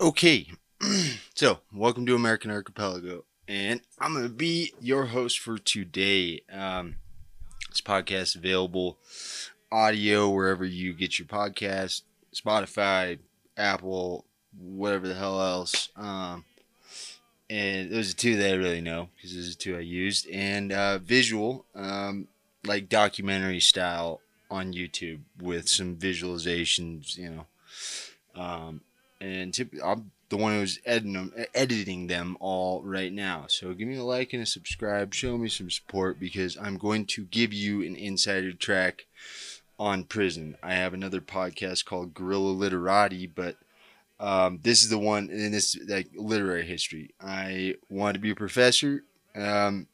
Okay, so welcome to American Archipelago, and I'm gonna be your host for today. Um, this podcast available audio wherever you get your podcast, Spotify, Apple, whatever the hell else. Um, and those are two that I really know because those are two I used, and uh, visual, um, like documentary style on YouTube with some visualizations, you know. Um, and tip, I'm the one who's editing them, editing them all right now. So give me a like and a subscribe. Show me some support because I'm going to give you an insider track on prison. I have another podcast called Guerrilla Literati, but um, this is the one in this like literary history. I wanted to be a professor. Um,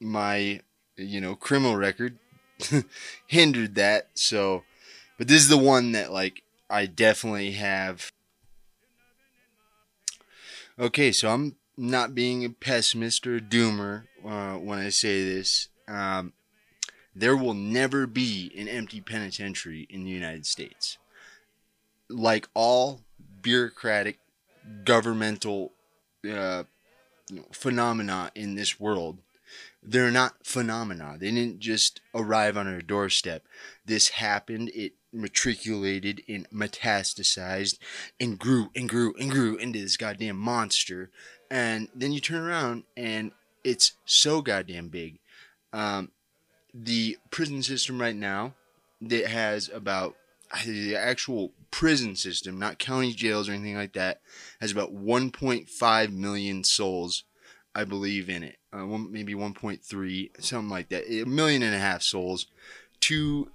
my you know criminal record hindered that. So, but this is the one that like I definitely have Okay, so I'm not being a pessimist or a doomer uh, when I say this. Um, there will never be an empty penitentiary in the United States. Like all bureaucratic governmental uh, you know, phenomena in this world, they're not phenomena. They didn't just arrive on our doorstep. This happened. It matriculated and metastasized and grew and grew and grew into this goddamn monster. And then you turn around and it's so goddamn big. Um, the prison system right now that has about the actual prison system, not county jails or anything like that, has about 1.5 million souls, I believe, in it. Uh, one, maybe 1.3, something like that. A million and a half souls. Two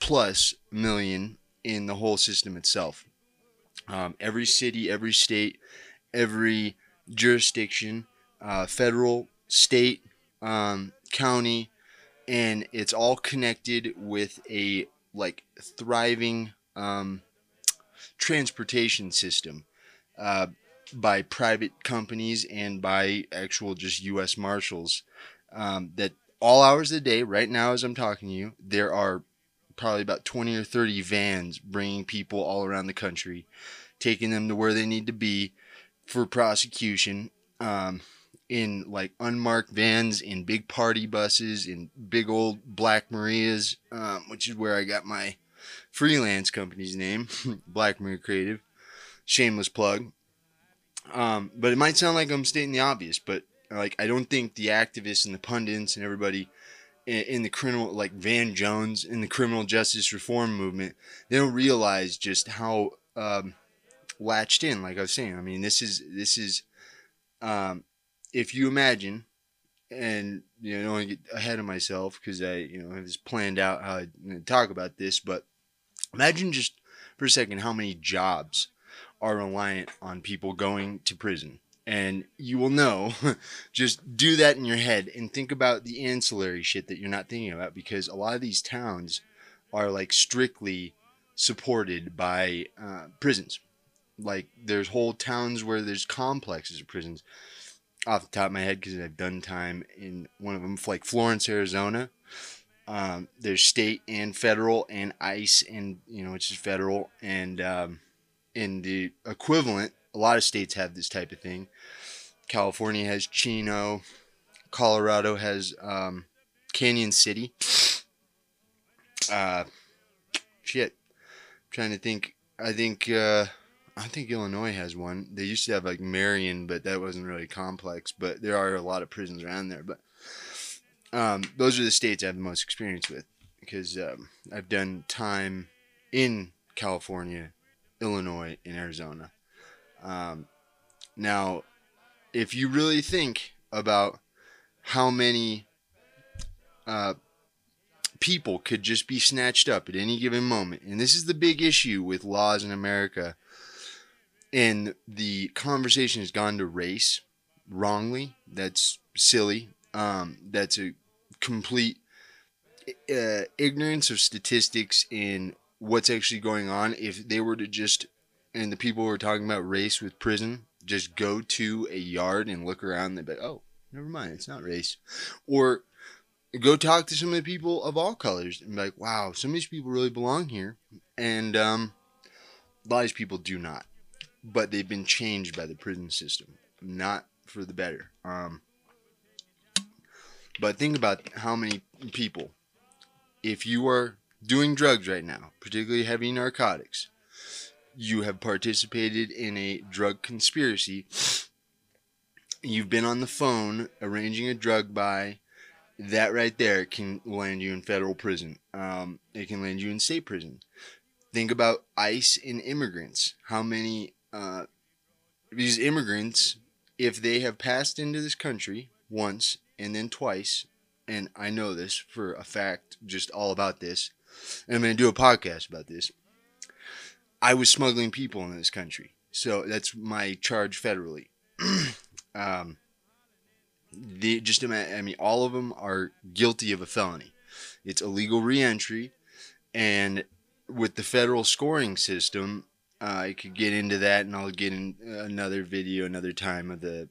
plus million in the whole system itself. Um, every city, every state, every jurisdiction, uh, federal, state, um, county, and it's all connected with a like thriving um, transportation system uh, by private companies and by actual just U.S. Marshals. Um, that all hours of the day, right now as I'm talking to you, there are probably about 20 or 30 vans bringing people all around the country, taking them to where they need to be for prosecution. Um, in like unmarked vans, in big party buses, in big old Black Marias, um, which is where I got my freelance company's name, Black Maria Creative. Shameless plug. Um, but it might sound like I'm stating the obvious, but like I don't think the activists and the pundits and everybody in, the criminal like Van Jones in the criminal justice reform movement, they don't realize just how um, latched in. Like I was saying, I mean, this is this is um, if you imagine, and you know, I get ahead of myself because I you know have this planned out how I talk about this, but imagine just for a second how many jobs are reliant on people going to prison. And you will know just do that in your head and think about the ancillary shit that you're not thinking about because a lot of these towns are like strictly supported by uh, prisons. Like there's whole towns where there's complexes of prisons. Off the top of my head because i've done time in one of them like florence arizona um, there's state and federal and ice and you know which is federal and um, in the equivalent a lot of states have this type of thing. California has Chino. Colorado has um, Cañon City. Uh, shit. I'm trying to think. I think uh, I think Illinois has one. They used to have like Marion, but that wasn't really complex. But there are a lot of prisons around there. But um, those are the states I have the most experience with because um, I've done time in California, Illinois, and Arizona. Um, now, if you really think about how many uh, people could just be snatched up at any given moment, and this is the big issue with laws in America, and the conversation has gone to race wrongly. That's silly. Um, that's a complete uh, ignorance of statistics in what's actually going on. If they were to just and the people who are talking about race with prison just go to a yard and look around and they'd be like, oh, never mind, it's not race. Or go talk to some of the people of all colors and be like, wow, some of these people really belong here. And um, a lot of these people do not. but they've been changed by the prison system, not for the better. Um, but think about how many people, if you are doing drugs right now, particularly heavy narcotics, you have participated in a drug conspiracy. You've been on the phone arranging a drug buy. That right there can land you in federal prison. Um, it can land you in state prison. Think about ICE and immigrants. How many uh, these immigrants, if they have passed into this country once and then twice, and I know this for a fact, just all about this, and I'm going to do a podcast about this. I was smuggling people in this country, so that's my charge federally. um, the just I mean, all of them are guilty of a felony. It's illegal reentry, and with the federal scoring system, uh, I could get into that, and I'll get in another video another time of the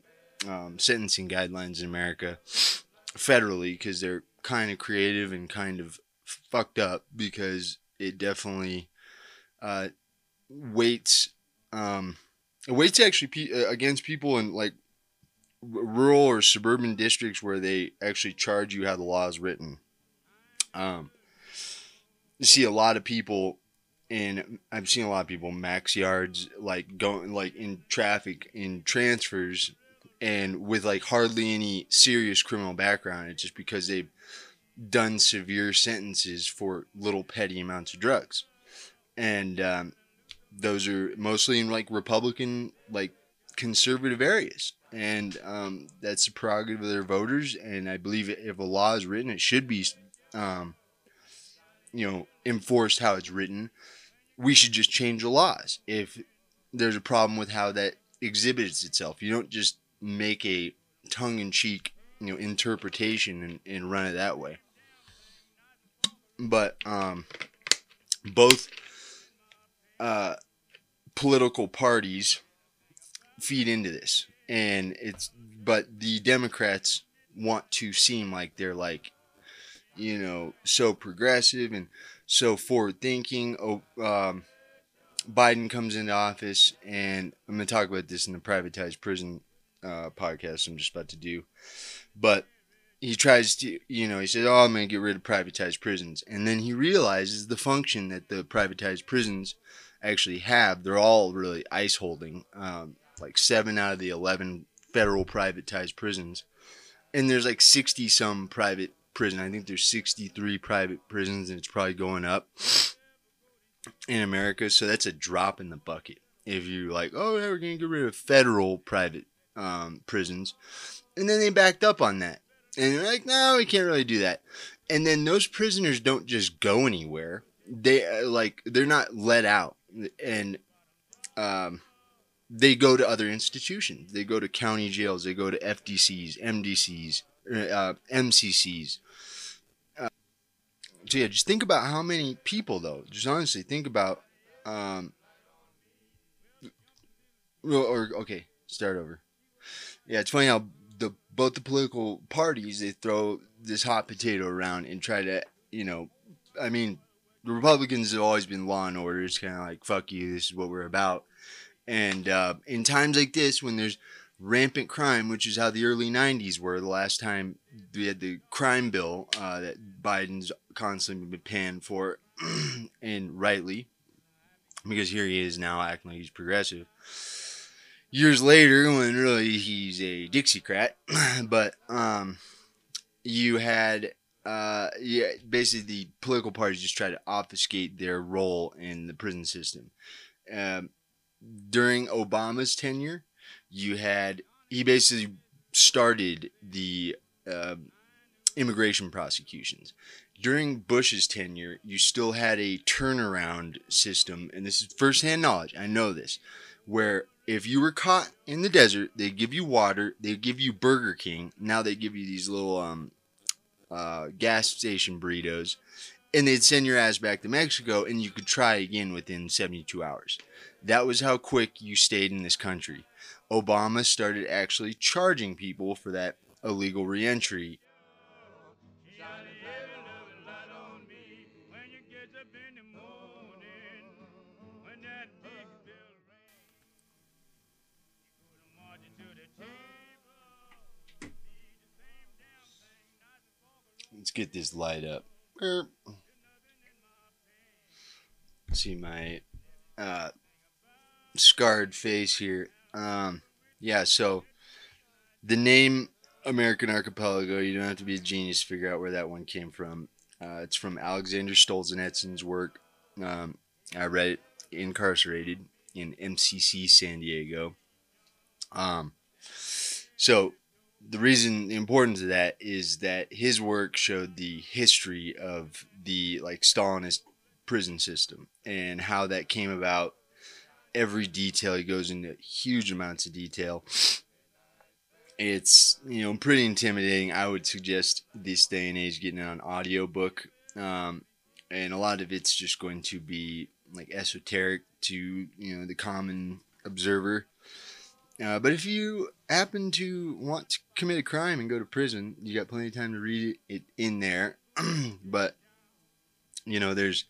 um, sentencing guidelines in America federally because they're kind of creative and kind of fucked up because it definitely uh, weights um, it weights actually pe- uh, against people in like rural or suburban districts where they actually charge you how the law is written. Um, you see a lot of people and I've seen a lot of people max yards like going like in traffic in transfers and with like hardly any serious criminal background. It's just because they've done severe sentences for little petty amounts of drugs, and um, those are mostly in like Republican like conservative areas. And um, that's the prerogative of their voters. And I believe if a law is written, it should be, um, you know, enforced how it's written we should just change the laws if there's a problem with how that exhibits itself. You don't just make a tongue-in-cheek, you know, interpretation and, and run it that way. But um, both uh, political parties feed into this, and it's but the Democrats want to seem like they're like, you know, so progressive and so forward thinking. Oh, um, Biden comes into office, and I'm going to talk about this in the privatized prison uh, podcast I'm just about to do. But he tries to, you know, he says, "Oh, I'm going to get rid of privatized prisons," and then he realizes the function that the privatized prisons actually have. They're all really ice holding. Um, like seven out of the eleven federal privatized prisons, and there's like sixty some private prison. I think there's 63 private prisons, and it's probably going up in America. So that's a drop in the bucket. If you're like, oh, yeah, we're gonna get rid of federal private um, prisons, and then they backed up on that, and they're like, no, we can't really do that. And then those prisoners don't just go anywhere. They uh, like they're not let out, and um, they go to other institutions. They go to county jails. They go to FDCs, MDCs, uh, MCCs. Uh, so yeah, just think about how many people though. Just honestly think about, um, or okay, start over. Yeah, it's funny how the both the political parties they throw this hot potato around and try to, you know, I mean, the Republicans have always been law and order. It's kind of like fuck you, this is what we're about. And uh, in times like this, when there's rampant crime, which is how the early 90s were. The last time we had the crime bill uh, that Biden's constantly been panned for, and rightly, because here he is now acting like he's progressive. Years later, when really he's a Dixiecrat, but um, you had uh, yeah, basically the political parties just try to obfuscate their role in the prison system. Um, during Obama's tenure, you had he basically started the uh, immigration prosecutions. During Bush's tenure, you still had a turnaround system, and this is firsthand knowledge. I know this, where if you were caught in the desert, they'd give you water, they'd give you Burger King. Now they give you these little um, uh, gas station burritos, and they'd send your ass back to Mexico, and you could try again within 72 hours. That was how quick you stayed in this country. Obama started actually charging people for that illegal reentry. Let's get this light up. See my uh, scarred face here. Um, yeah, so the name American Archipelago, you don't have to be a genius to figure out where that one came from. Uh, it's from Alexander Solzhenitsyn's work. Um, I read it incarcerated in MCC San Diego. Um, so the reason, the importance of that is that his work showed the history of the like Stalinist prison system and how that came about. Every detail he goes into huge amounts of detail. It's you know pretty intimidating. I would suggest this day and age getting an audio book, um, and a lot of it's just going to be like esoteric to you know the common observer. Uh, but if you happen to want to commit a crime and go to prison, you got plenty of time to read it in there. but you know, there's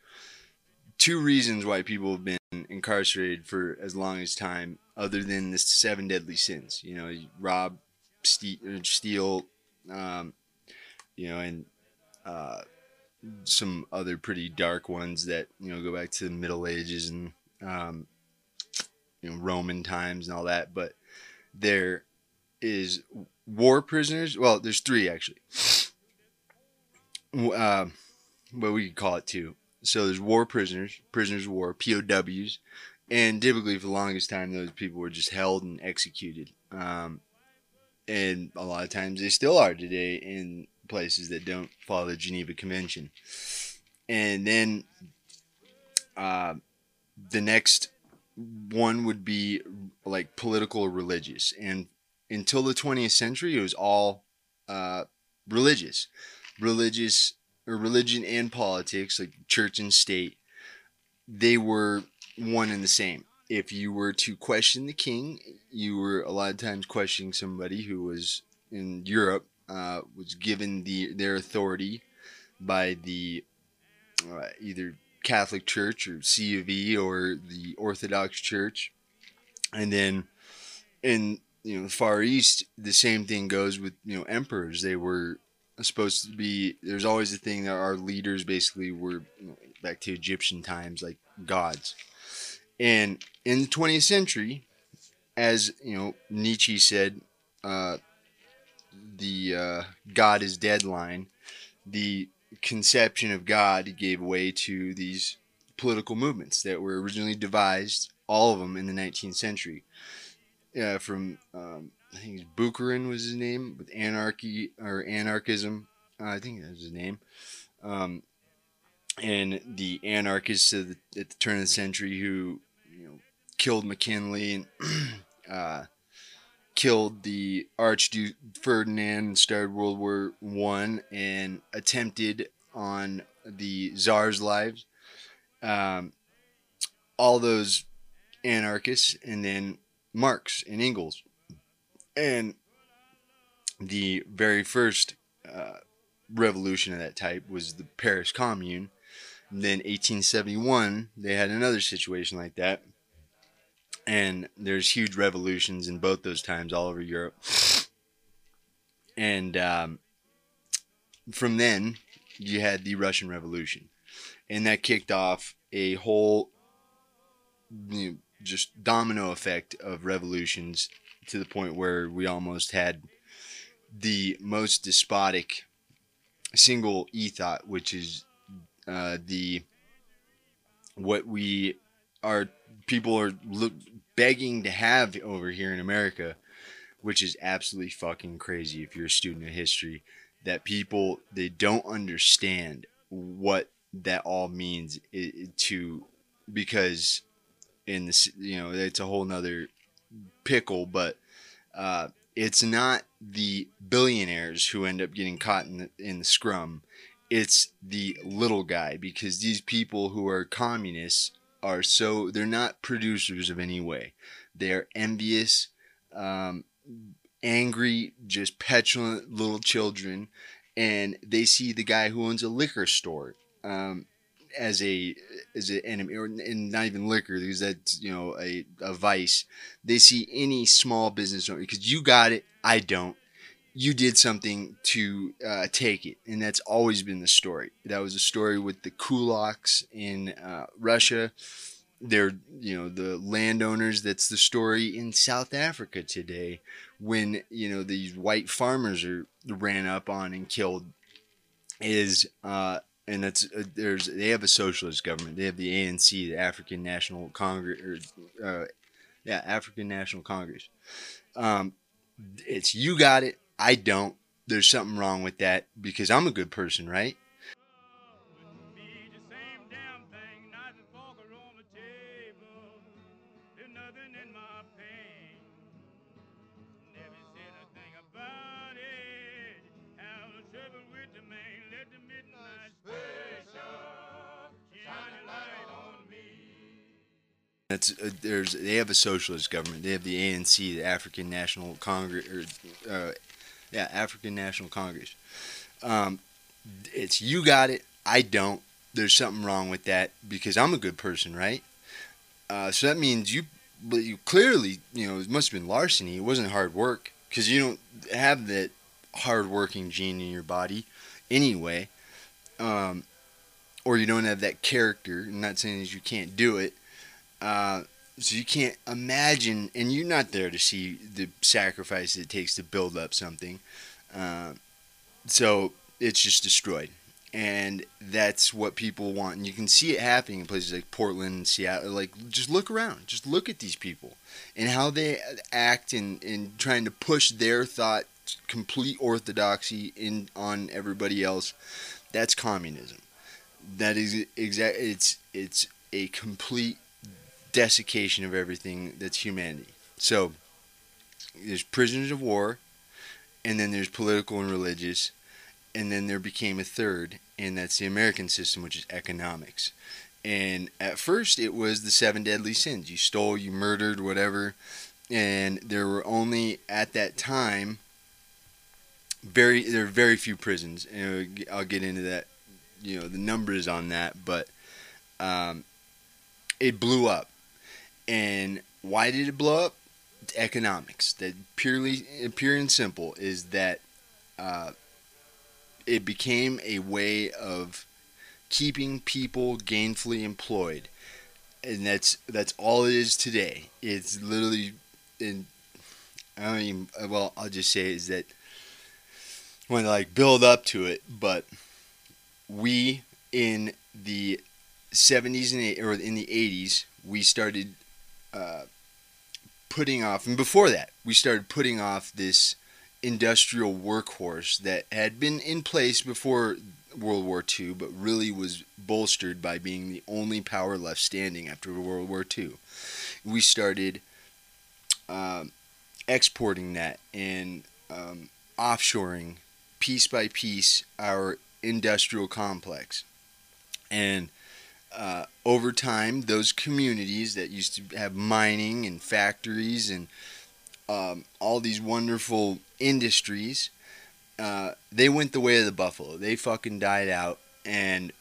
two reasons why people have been incarcerated for as long as time, other than the seven deadly sins. You know, rob, steal, steal um, you know, and uh, some other pretty dark ones that you know go back to the Middle Ages and um, you know Roman times and all that. But there is war prisoners. Well, there's three actually. Uh, but we could call it two. So there's war prisoners, prisoners of war, POWs, and typically for the longest time those people were just held and executed. Um, and a lot of times they still are today in places that don't follow the Geneva Convention. And then uh, the next one would be like political or religious. And until the 20th century, it was all uh, religious. Religious or religion and politics, like church and state, they were one and the same. If you were to question the king, you were a lot of times questioning somebody who was in Europe, uh, was given the their authority by the uh, either Catholic Church or C of E or the Orthodox Church, and then in you know the Far East, the same thing goes with you know emperors. They were supposed to be. There's always a thing that our leaders basically were you know, back to Egyptian times, like gods. And in the 20th century, as you know, Nietzsche said, uh, the uh, God is dead line. The conception of God gave way to these political movements that were originally devised, all of them in the 19th century. Uh, from um, I think Bukharin was his name with anarchy or anarchism. Uh, I think that was his name. Um, and the anarchists at the, at the, turn of the century who you know killed McKinley and uh, killed the Archduke Ferdinand and started World War One and attempted on the Tsar's lives. Um, all those anarchists, and then Marx and Engels, and the very first uh, revolution of that type was the Paris Commune. And then 1871, they had another situation like that and there's huge revolutions in both those times all over Europe. And um, from then, you had the Russian Revolution, and that kicked off a whole you know, just domino effect of revolutions to the point where we almost had the most despotic single ethos, which is uh, the what we are people are look, begging to have over here in America, which is absolutely fucking crazy if you're a student of history, that people they don't understand what that all means to because in this you know it's a whole nother pickle but uh, it's not the billionaires who end up getting caught in the, in the scrum it's the little guy because these people who are communists are so they're not producers of any way. They are envious, um, angry, just petulant little children, and they see the guy who owns a liquor store um, as a as an enemy, or and not even liquor because that's you know a, a vice. They see any small business owner because you got it, I don't. You did something to uh, take it, and that's always been the story. That was a story with the kulaks in uh, Russia. They're you know the landowners. That's the story in South Africa today, when you know these white farmers are ran up on and killed. Is uh, and that's uh, there's they have a socialist government. They have the ANC, the African National Congress, uh, yeah, African National Congress. Um, it's you got it, I don't. There's something wrong with that because I'm a good person, right? That's uh, there's they have a socialist government. They have the ANC, the African National Congress, uh, yeah, African National Congress. Um, it's you got it, I don't. There's something wrong with that because I'm a good person, right? Uh, so that means you, but you clearly, you know, it must have been larceny. It wasn't hard work because you don't have that hard working gene in your body anyway. Um, or you don't have that character. I'm not saying that you can't do it, uh, so you can't imagine, and you're not there to see the sacrifice it takes to build up something. Uh, so it's just destroyed. And that's what people want. And you can see it happening in places like Portland and Seattle. Like, just look around. Just look at these people and how they act in, in trying to push their thought, complete orthodoxy in on everybody else. That's communism. That is exact. It's it's a complete desiccation of everything that's humanity. So there's prisoners of war, and then there's political and religious, and then there became a third, and that's the American system, which is economics. And at first, it was the seven deadly sins: you stole, you murdered, whatever. And there were only at that time very there are very few prisons, and I'll get into that, you know, the numbers on that, but um, it blew up and why did it blow up? Economics. That purely, pure and simple, is that uh, it became a way of keeping people gainfully employed, and that's that's all it is today. It's literally, in I even. Well, I'll just say is that when like build up to it, but we in the 70s and or in the 80s we started putting off, and before that, we started putting off this industrial workhorse that had been in place before World War II, but really was bolstered by being the only power left standing after World War II. We started um, exporting that and um, offshoring piece by piece our industrial complex. And uh, over time, those communities that used to have mining and factories and um, all these wonderful industries, uh, they went the way of the buffalo. They fucking died out. And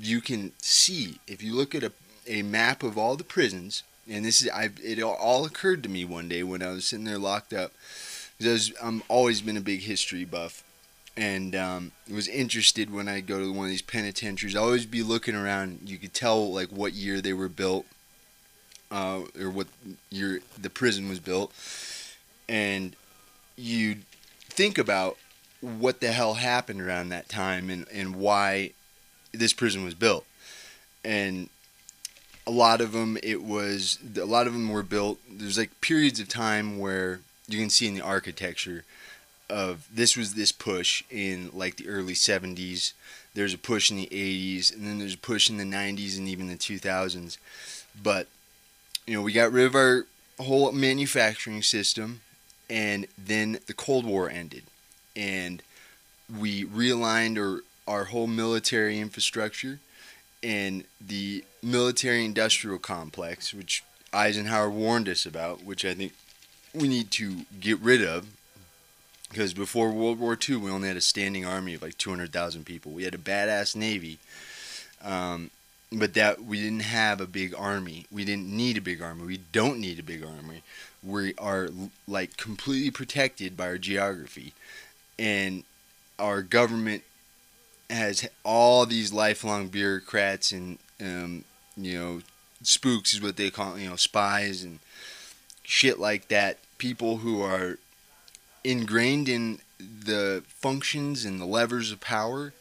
you can see, if you look at a, a map of all the prisons, and this is, I, it all occurred to me one day when I was sitting there locked up. Because I've always been a big history buff and um, was interested when I go to one of these penitentiaries. I always be looking around. You could tell like what year they were built, uh, or what year the prison was built, and you think about what the hell happened around that time and, and why this prison was built. And a lot of them, it was a lot of them were built. There's like periods of time where you can see in the architecture of this was this push in like the early 70s there's a push in the 80s and then there's a push in the 90s and even the 2000s but you know we got rid of our whole manufacturing system and then the cold war ended. And we realigned our, our whole military infrastructure and the military industrial complex which eisenhower warned us about which i think we need to get rid of because before World War II, we only had a standing army of like 200,000 people. We had a badass navy, Um, but that we didn't have a big army. We didn't need a big army. We don't need a big army. We are like completely protected by our geography, and our government has all these lifelong bureaucrats and um, you know spooks is what they call you know spies and shit like that. People who are ingrained in the functions and the levers of power,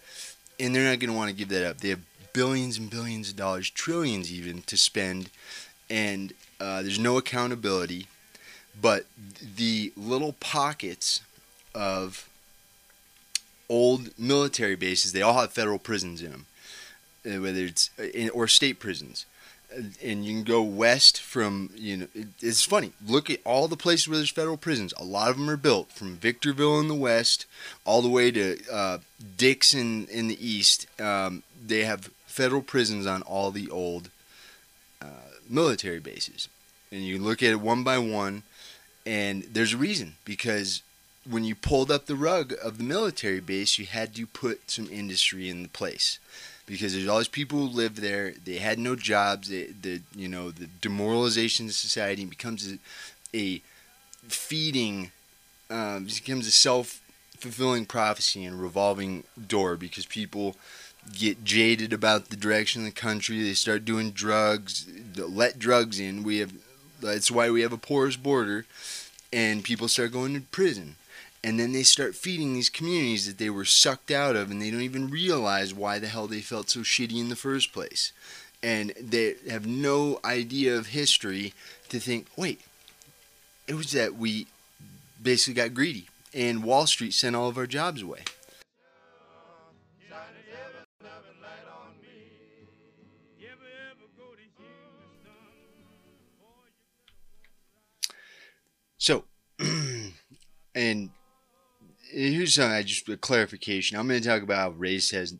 and they're not going to want to give that up. They have billions and billions of dollars, trillions even, to spend, and uh, there's no accountability. But the little pockets of old military bases, they all have federal prisons in them, uh, whether it's uh, or state prisons and you can go west from you know it's funny. Look at all the places where there's federal prisons. A lot of them are built from victorville in the west all the way to uh, dixon in the east. Um, they have federal prisons on all the old uh, military bases. And you look at it one by one and there's a reason because when you pulled up the rug of the military base you had to put some industry in the place because there's all these people who live there. They had no jobs. The you know the demoralization of society becomes a, a feeding, um, becomes a self fulfilling prophecy and revolving door because people get jaded about the direction of the country. They start doing drugs. Let drugs in. We have that's why we have a porous border, and people start going to prison and then they start feeding these communities that they were sucked out of and they don't even realize why the hell they felt so shitty in the first place. And they have no idea of history to think wait it was that we basically got greedy and wall street sent all of our jobs away. So and here's something I just a clarification. I'm going to talk about race has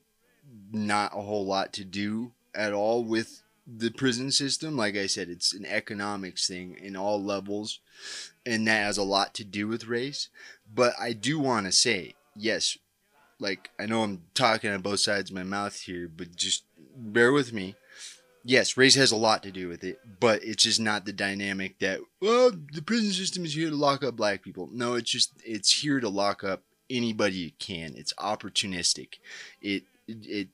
not a whole lot to do at all with the prison system. Like I said, it's an economics thing in all levels, and that has a lot to do with race. But I do want to say, yes, like I know I'm talking on both sides of my mouth here, but just bear with me yes, race has a lot to do with it, but it's just not the dynamic that well, the prison system is here to lock up black people. No, it's just it's here to lock up anybody it can. It's opportunistic. It it,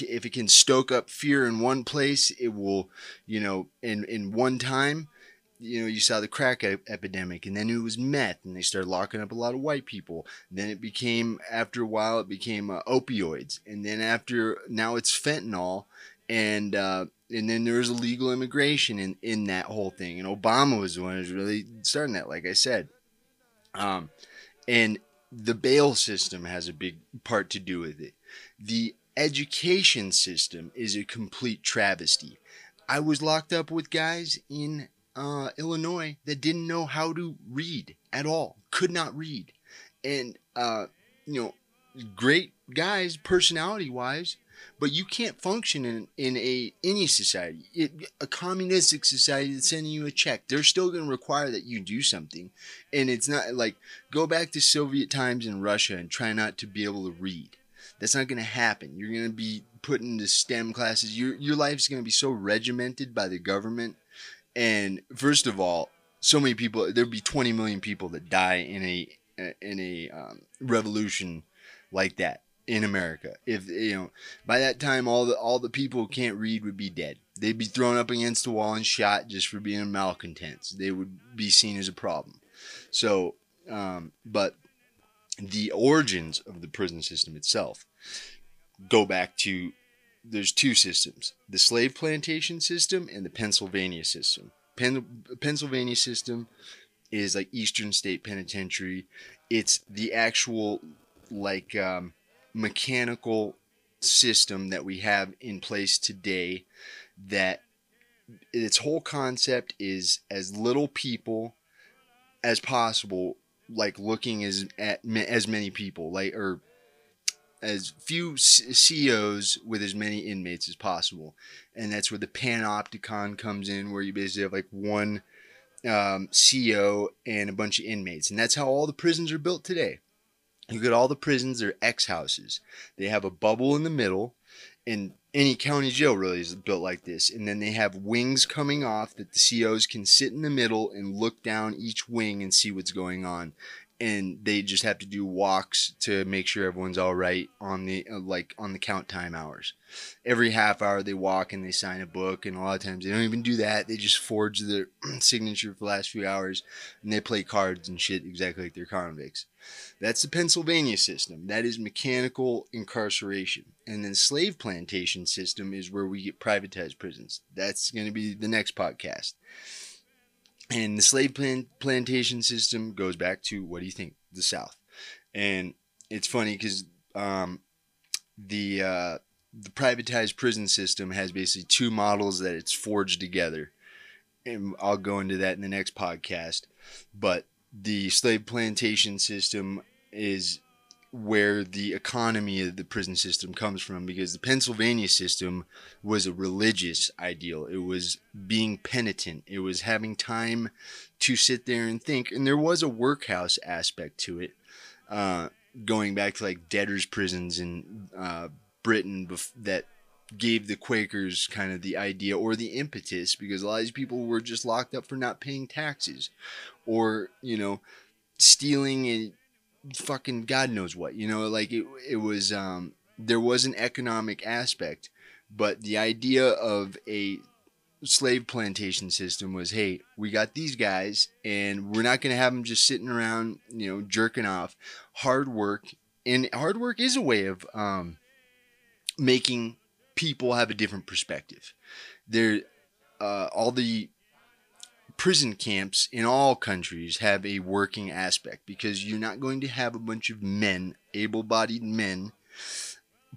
if it can stoke up fear in one place, it will, you know, in in one time, you know, you saw the crack epidemic, and then it was meth, and they started locking up a lot of white people. Then it became, after a while, it became uh, opioids, and then after now it's fentanyl, and uh, and then there was illegal immigration in, in that whole thing. And Obama was the one who's really starting that, like I said. Um, and the bail system has a big part to do with it. The education system is a complete travesty. I was locked up with guys in uh, Illinois that didn't know how to read at all, could not read. And, uh, you know, great guys, personality wise, but you can't function in, in a any society. It, a communistic society that's sending you a check, they're still going to require that you do something. And it's not like go back to Soviet times in Russia and try not to be able to read. That's not going to happen. You're going to be put into STEM classes. Your your life's going to be so regimented by the government. And first of all, so many people. There'd be 20 million people that die in a in a um, revolution like that in America. If you know, by that time, all the all the people who can't read would be dead. They'd be thrown up against the wall and shot just for being malcontents. They would be seen as a problem. So, um, but the origins of the prison system itself go back to there's two systems: the slave plantation system and the Pennsylvania system. Pen, Pennsylvania system is like Eastern State Penitentiary. It's the actual like um, mechanical system that we have in place today that its whole concept is as little people as possible like looking as at as many people like or as few COs with as many inmates as possible. And that's where the panopticon comes in where you basically have like one um, CO and a bunch of inmates. And that's how all the prisons are built today Look at all the prisons, they're X houses. They have a bubble in the middle, and any county jail really is built like this. And then they have wings coming off that the COs can sit in the middle and look down each wing and see what's going on. And they just have to do walks to make sure everyone's all right on the uh, like on the count time hours. Every half hour they walk and they sign a book, and a lot of times they don't even do that. They just forge their signature for the last few hours, and they play cards and shit exactly like they're convicts. That's the Pennsylvania system. That is mechanical incarceration. And then slave plantation system is where we get privatized prisons. That's going to be the next podcast. And the slave plan- plantation system goes back to what do you think? The South. And it's funny because um, the uh, the privatized prison system has basically two models that it's forged together. And I'll go into that in the next podcast. But the slave plantation system is where the economy of the prison system comes from because the Pennsylvania system was a religious ideal. It was being penitent. It was having time to sit there and think. And there was a workhouse aspect to it, uh, going back to like debtors' prisons in uh, Britain bef- that gave the Quakers kind of the idea or the impetus because a lot of these people were just locked up for not paying taxes or, you know, stealing and fucking God knows what. You know, like it, it was, um, there was an economic aspect, but the idea of a slave plantation system was hey, we got these guys and we're not going to have them just sitting around, you know, jerking off. Hard work, and hard work is a way of, um, making people have a different perspective. There, uh, all the prison camps in all countries have a working aspect because you're not going to have a bunch of men, able-bodied men,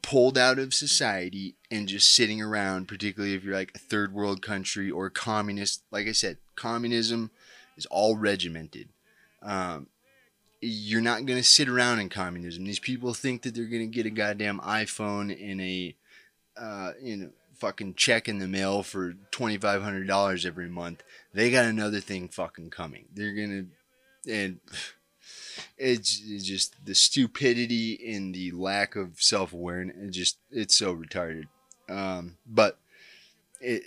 pulled out of society and just sitting around. Particularly if you're like a third world country or communist. Like I said, communism is all regimented. Um, you're not going to sit around in communism. These people think that they're going to get a goddamn iPhone in a uh, you know, fucking check in the mail for twenty five hundred dollars every month. They got another thing fucking coming. They're gonna, and it's, it's just the stupidity and the lack of self awareness. It just it's so retarded. Um, but it,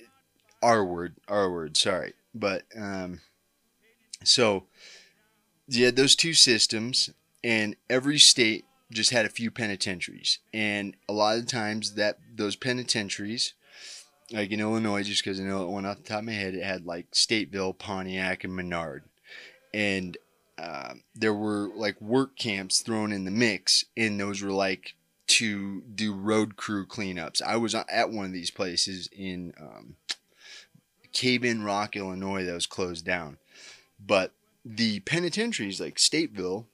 our word, our word. Sorry, but um, so yeah, those two systems, and every state just had a few penitentiaries, and a lot of times that those penitentiaries, like in Illinois, just because I know it went off the top of my head, it had like Stateville, Pontiac, and Menard, and uh, there were like work camps thrown in the mix, and those were like to do road crew cleanups. I was at one of these places in um, Cave in Rock, Illinois, that was closed down, but the penitentiaries like Stateville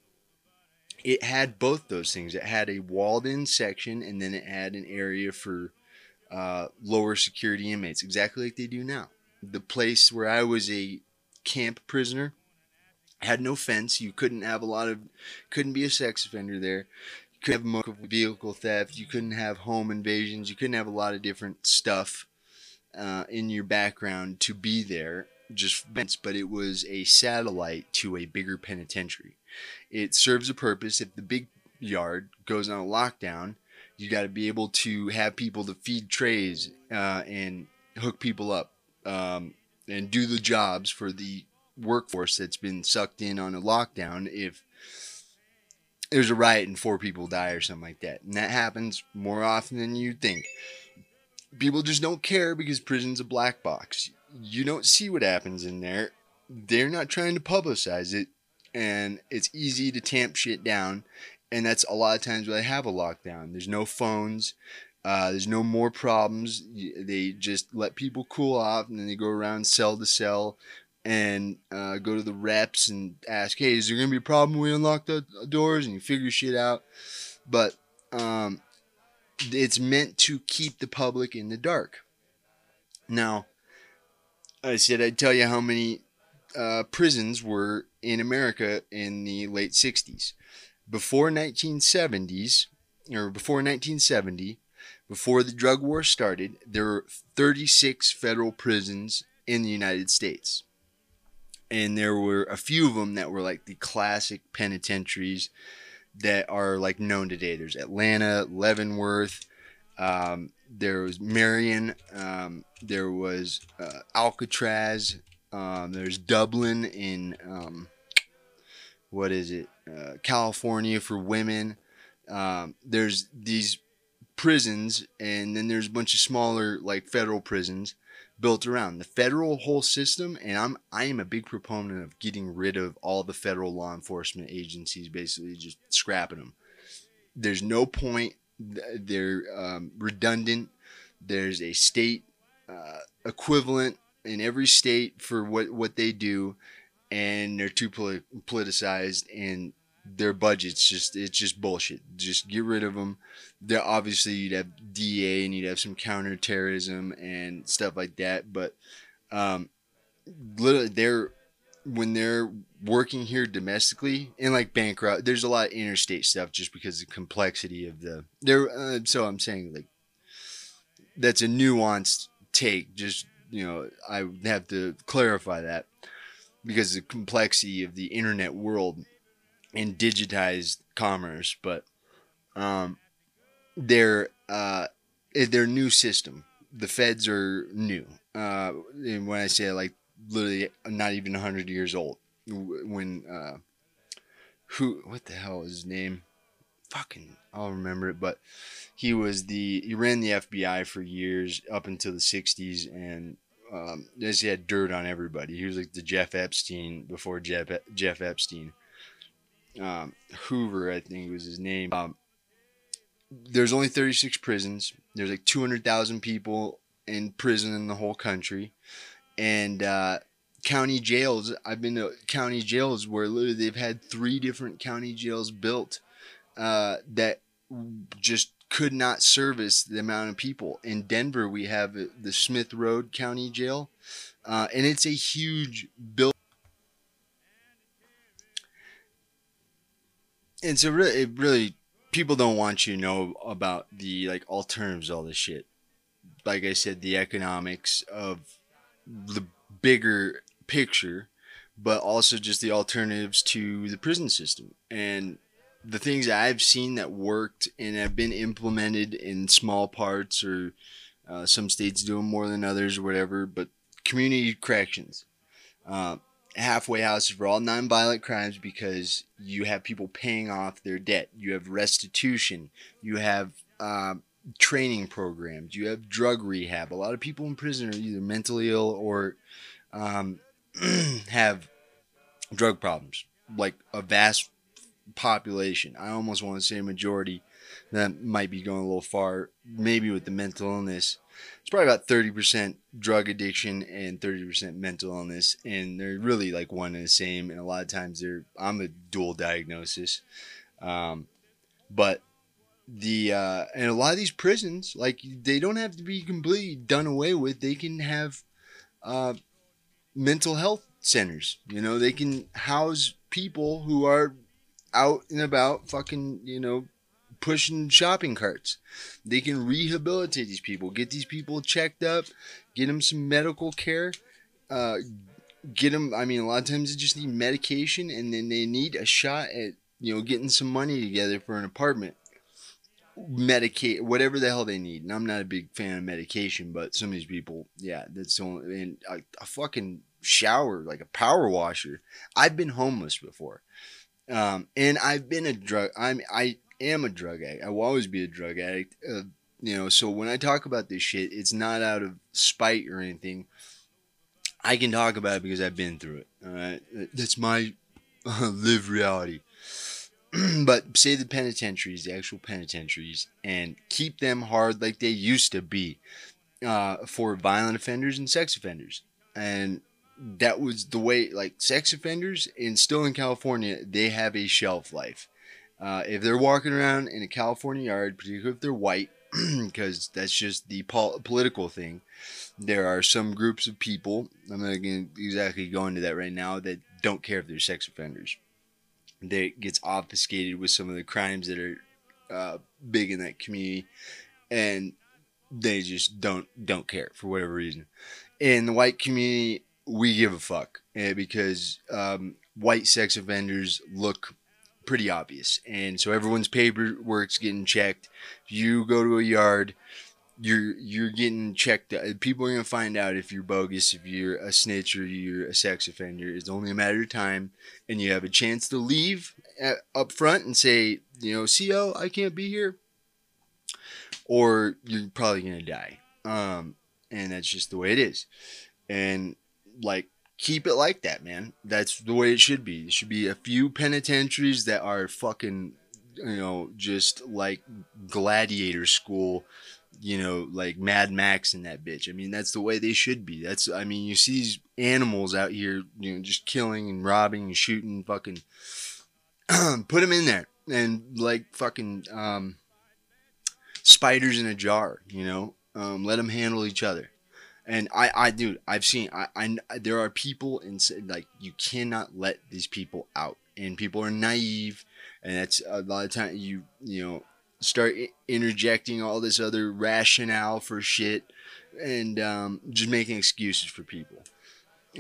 it had both those things. It had a walled in section and then it had an area for uh, lower security inmates, exactly like they do now. The place where I was a camp prisoner had no fence. You couldn't have a lot of, couldn't be a sex offender there. You couldn't have vehicle theft. You couldn't have home invasions. You couldn't have a lot of different stuff uh, in your background to be there just fence, but it was a satellite to a bigger penitentiary. It serves a purpose. If the big yard goes on a lockdown, you got to be able to have people to feed trays uh, and hook people up um, and do the jobs for the workforce that's been sucked in on a lockdown if there's a riot and four people die or something like that. And that happens more often than you think. People just don't care because prison's a black box. You don't see what happens in there. They're not trying to publicize it and it's easy to tamp shit down. And that's a lot of times where they have a lockdown. There's no phones. Uh, there's no more problems. They just let people cool off, and then they go around cell to cell and uh, go to the reps and ask, "Hey, is there gonna be a problem when we unlock the doors?" And you figure shit out. But um, it's meant to keep the public in the dark. Now, I said I'd tell you how many uh, prisons were in America in the late 60s. Before 1970s, or before 1970, before the drug war started, there were 36 federal prisons in the United States. And there were a few of them that were like the classic penitentiaries that are like known today. There's Atlanta, Leavenworth, um, there was Marion, um, there was uh, Alcatraz, um, there's Dublin in um, what is it, uh, California for women. Um, there's these prisons, and then there's a bunch of smaller like federal prisons built around the federal whole system. And I'm I am a big proponent of getting rid of all the federal law enforcement agencies, basically just scrapping them. There's no point. They're um, redundant. There's a state uh, equivalent in every state for what what they do, and they're too politicized and their budgets just it's just bullshit. Just get rid of them. There obviously you'd have DA and you'd have some counterterrorism and stuff like that, but um, literally they're when they're working here domestically and like bankrupt there's a lot of interstate stuff just because the complexity of the there uh, so i'm saying like that's a nuanced take just you know i have to clarify that because the complexity of the internet world and digitized commerce, but um, their uh, their new system. The feds are new, uh, and when I say like literally not even hundred years old, when uh, who what the hell is his name? Fucking, I'll remember it, but he was the he ran the FBI for years up until the '60s, and um, he had dirt on everybody. He was like the Jeff Epstein before Jeff Jeff Epstein um, Hoover, I think was his name. Um, there's only 36 prisons. There's like 200,000 people in prison in the whole country, and uh, county jails. I've been to county jails where literally they've had three different county jails built uh, that just could not service the amount of people. In Denver, we have the Smith Road County Jail, uh, and it's a huge building. and so really, it really people don't want you to know about the like alternatives, all this shit. Like I said, the economics of the bigger picture, but also just the alternatives to the prison system and the things that I've seen that worked and have been implemented in small parts or uh, some states do them more than others or whatever, but community corrections. Uh, halfway houses for all nonviolent crimes because you have people paying off their debt. You have restitution. You have uh, training programs. You have drug rehab. A lot of people in prison are either mentally ill or um, have drug problems, like a vast population. I almost want to say majority. That might be going a little far, maybe with the mental illness it's probably about 30% drug addiction and 30% mental illness and they're really like one and the same and a lot of times they're i'm a dual diagnosis um, but the uh, and a lot of these prisons like they don't have to be completely done away with they can have uh, mental health centers you know they can house people who are out and about fucking you know pushing shopping carts. They can rehabilitate these people, get these people checked up, get them some medical care, uh, get them. I mean, a lot of times they just need medication, and then they need a shot at you know getting some money together for an apartment. Medicate whatever the hell they need. And I'm not a big fan of medication, but some of these people, yeah, that's the only. And a, a fucking shower, like a power washer. I've been homeless before. Um, and I've been a drug. I'm I am a drug addict. I will always be a drug addict. Uh, you know, so when I talk about this shit, it's not out of spite or anything. I can talk about it because I've been through it. All right, that's my uh, live reality. but say the penitentiaries, the actual penitentiaries, and keep them hard like they used to be uh, for violent offenders and sex offenders. And that was the way, like sex offenders, and still in California, they have a shelf life. Uh, if they're walking around in a California yard, particularly if they're white, because that's just the pol- political thing, there are some groups of people, I'm not going to exactly go into that right now, that don't care if they're sex offenders. That gets obfuscated with some of the crimes that are uh, big in that community, and they just don't don't care for whatever reason. In the white community, we give a fuck eh, because um, white sex offenders look pretty obvious. And so everyone's paperwork's getting checked. You go to a yard, you're you're getting checked. People are gonna find out if you're bogus, if you're a snitch or you're a sex offender. It's only a matter of time, and you have a chance to leave at, up front and say, you know, CO, I can't be here, or you're probably gonna die. Um, and that's just the way it is. And like, keep it like that, man. That's the way it should be. It should be a few penitentiaries that are fucking, you know, just like gladiator school you know, like Mad Max and that bitch. I mean, that's the way they should be. That's, I mean, you see these animals out here, you know, just killing and robbing and shooting, fucking, put them in there and like fucking um, spiders in a jar, you know, um, let them handle each other. And I, I, dude, I've seen, I, I, there are people in like you cannot let these people out, and people are naive, and that's a lot of time you, you know, start interjecting all this other rationale for shit and um, just making excuses for people.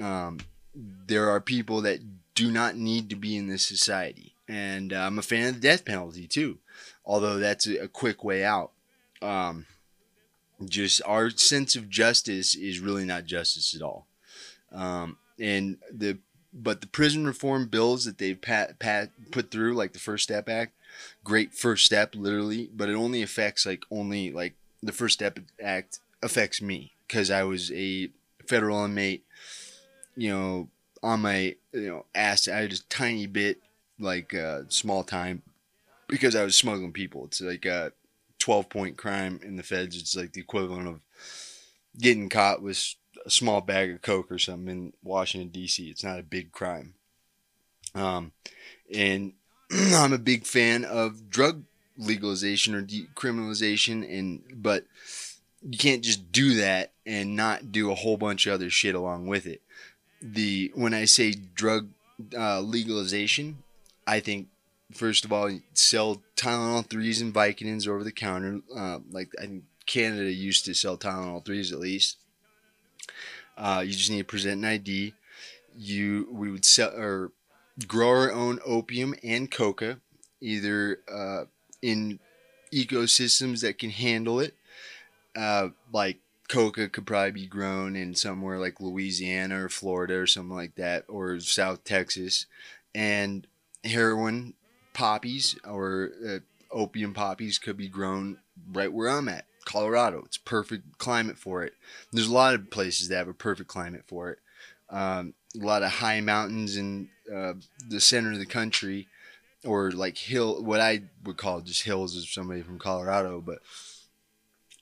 Um, there are people that do not need to be in this society. And uh, I'm a fan of the death penalty too, although that's a, a quick way out. Um, just our sense of justice is really not justice at all. Um, and the but the prison reform bills that they've pat, pat, put through, like the First Step Act, great first step, literally, but it only affects like only like the First Step Act affects me because I was a federal inmate, you know, on my you know ass. I just tiny bit like uh, small time because I was smuggling people. It's like a 12 point crime in the feds. It's like the equivalent of getting caught with a small bag of coke or something in Washington D.C. It's not a big crime. Um, and I'm a big fan of drug legalization or decriminalization, and but you can't just do that and not do a whole bunch of other shit along with it. The when I say drug uh, legalization, I think first of all sell Tylenol threes and Vicodins over the counter. Uh, like I think Canada used to sell Tylenol threes at least. Uh, you just need to present an ID. You we would sell or grow our own opium and coca, either uh, in ecosystems that can handle it. Uh, like coca could probably be grown in somewhere like Louisiana or Florida or something like that, or South Texas, and heroin poppies or uh, opium poppies could be grown right where I'm at, Colorado. It's perfect climate for it. There's a lot of places that have a perfect climate for it. Um, a lot of high mountains in uh, the center of the country, or like hill, what I would call just hills, as somebody from Colorado. But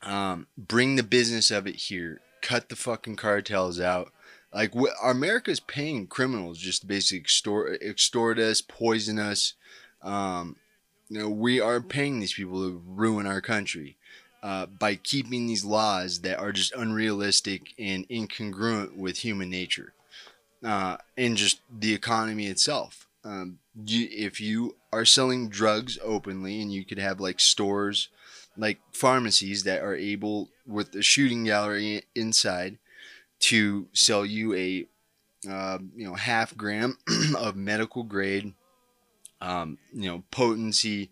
um, bring the business of it here. Cut the fucking cartels out. Like what, America's paying criminals just to basically extort, extort us, poison us. Um, you know, we are paying these people to ruin our country. Uh, by keeping these laws that are just unrealistic and incongruent with human nature uh, and just the economy itself. Um, you, if you are selling drugs openly and you could have like stores, like pharmacies that are able with a shooting gallery inside to sell you a uh, you know half gram of medical grade um, you know potency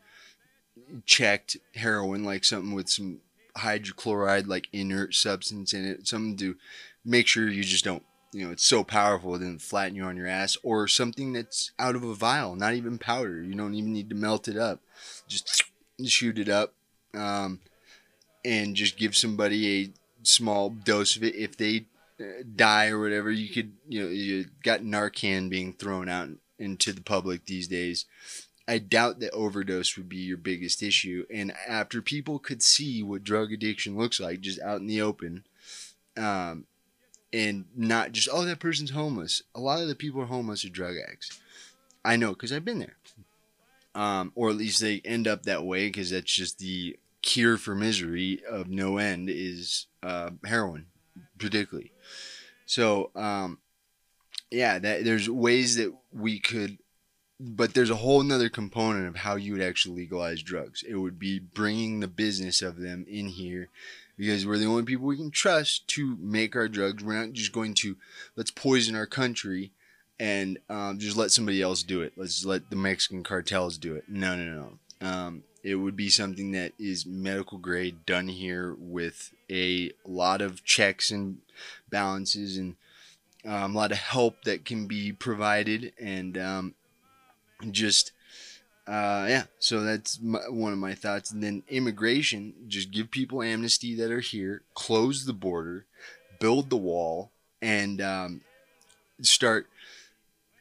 checked heroin like something with some hydrochloride like inert substance in it something to make sure you just don't you know it's so powerful it doesn't flatten you on your ass or something that's out of a vial not even powder. You don't even need to melt it up. Just shoot it up um, and just give somebody a small dose of it. If they uh, die or whatever you could you know you got narcan being thrown out into the public these days i doubt that overdose would be your biggest issue and after people could see what drug addiction looks like just out in the open um, and not just oh that person's homeless. A lot of the people are homeless or drug addicts. I know because I've been there, um, or at least they end up that way because that's just the cure for misery of no end is uh, heroin, particularly. So um, yeah, that there's ways that we could but there's a whole nother component of how you would actually legalize drugs. It would be bringing the business of them in here because we're the only people we can trust to make our drugs. We're not just going to let's poison our country and um, just let somebody else do it. Let's let the Mexican cartels do it. No, no, no. Um, it would be something that is medical grade, done here with a lot of checks and balances and um, a lot of help that can be provided and um, just uh, yeah so that's my, one of my thoughts. And then immigration just give people amnesty that are here close the border build the wall and um, start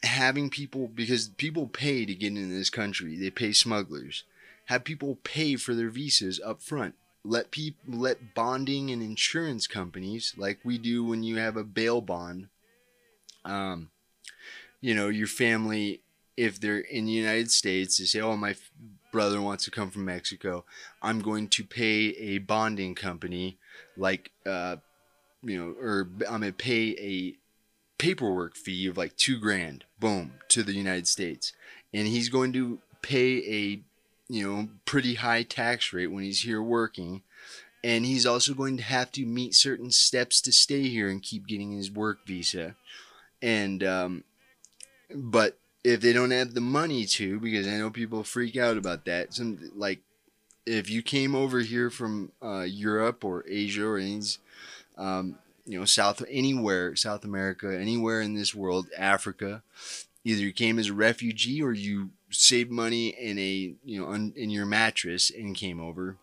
having people because people pay to get into this country. They pay smugglers. Have people pay for their visas up front. Let people let bonding and insurance companies like we do when you have a bail bond um, you know your family if they're in the united states they say oh my brother wants to come from mexico i'm going to pay a bonding company like uh, you know or i'm going to pay a paperwork fee of like two grand boom to the united states and he's going to pay a you know, pretty high tax rate when he's here working. And he's also going to have to meet certain steps to stay here and keep getting his work visa. And, um, but if they don't have the money to, because I know people freak out about that, some like if you came over here from uh, Europe or Asia or any, um, you know, South anywhere, South America, anywhere in this world, Africa, either you came as a refugee or you saved money in a you know un, in your mattress and came over.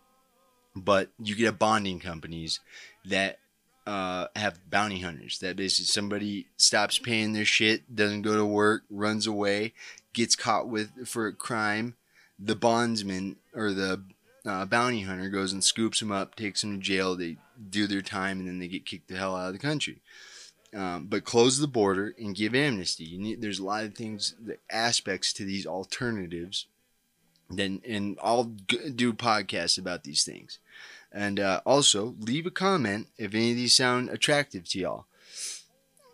But you get bonding companies that uh, have bounty hunters that basically somebody stops paying their shit doesn't go to work runs away gets caught with for a crime the bondsman or the uh, bounty hunter goes and scoops them up takes them to jail they do their time and then they get kicked the hell out of the country um, but close the border and give amnesty. Need, there's a lot of things, aspects to these alternatives. Then, and I'll do podcasts about these things. And uh, also, leave a comment if any of these sound attractive to y'all.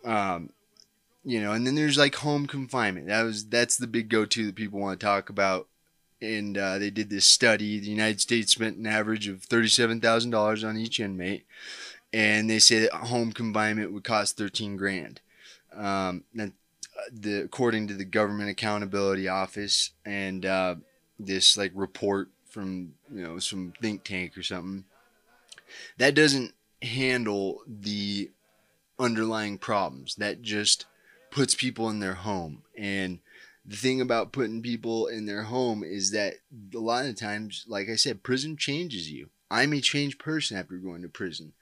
Um, you know, and then there's like home confinement. That was that's the big go-to that people want to talk about. And uh, they did this study. The United States spent an average of thirty-seven thousand dollars on each inmate and they say that home confinement would cost 13 grand. Um, the according to the Government Accountability Office and uh, this like report from you know some think tank or something, that doesn't handle the underlying problems. That just puts people in their home and the thing about putting people in their home is that a lot of times, like I said, prison changes you. I'm a changed person after going to prison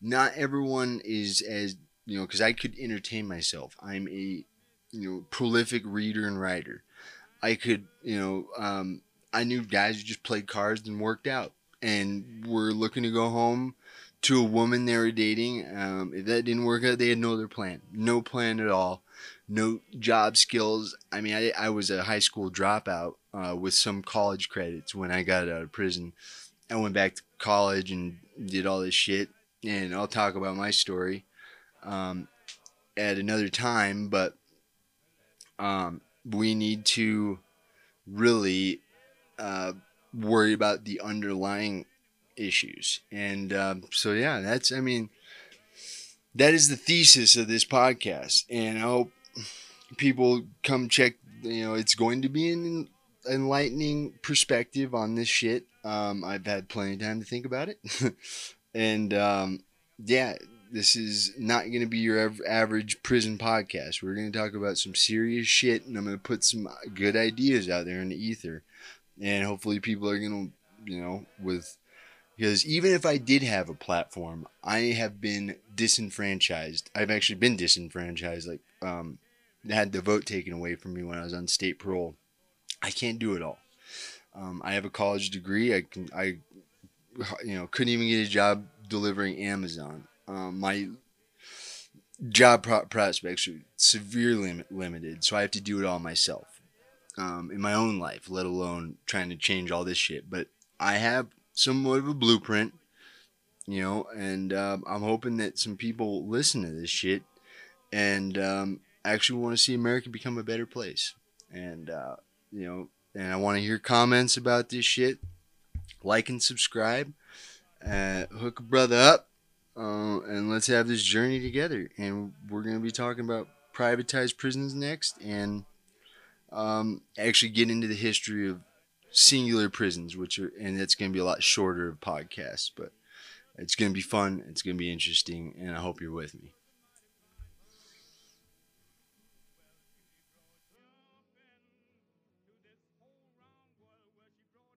not everyone is as you know because I could entertain myself. I'm a you know prolific reader and writer. I could you know um, I knew guys who just played cards and worked out and were looking to go home to a woman they were dating. Um, if that didn't work out, they had no other plan, no plan at all, no job skills. I mean, I, I was a high school dropout uh, with some college credits when I got out of prison. I went back to college and did all this shit and I'll talk about my story um, at another time. But um, we need to really uh, worry about the underlying issues, and um, so yeah, that's I mean that is the thesis of this podcast, and I hope people come check. You know, it's going to be an enlightening perspective on this shit. Um, I've had plenty of time to think about it. And um, yeah, this is not going to be your average prison podcast. We're going to talk about some serious shit, and I'm going to put some good ideas out there in the ether. And hopefully, people are to, you know, with because even if I did have a platform, I have been disenfranchised. I've actually been disenfranchised. Like, um, had the vote taken away from me when I was on state parole. I can't do it all. Um, I have a college degree. I can I you know, couldn't even get a job delivering Amazon. Um, my job pro- prospects are severely limited, so I have to do it all myself um, in my own life, let alone trying to change all this shit. But I have somewhat of a blueprint, you know, and uh, I'm hoping that some people listen to this shit and um, actually want to see America become a better place. And, uh, you know, and I want to hear comments about this shit like and subscribe. Uh, hook a brother up, uh, and let's have this journey together. And we're going to be talking about privatized prisons next, and um, actually get into the history of singular prisons, which are, and it's going to be a lot shorter of podcasts. But It's going to be fun. It's going to be interesting, and I hope you're with me.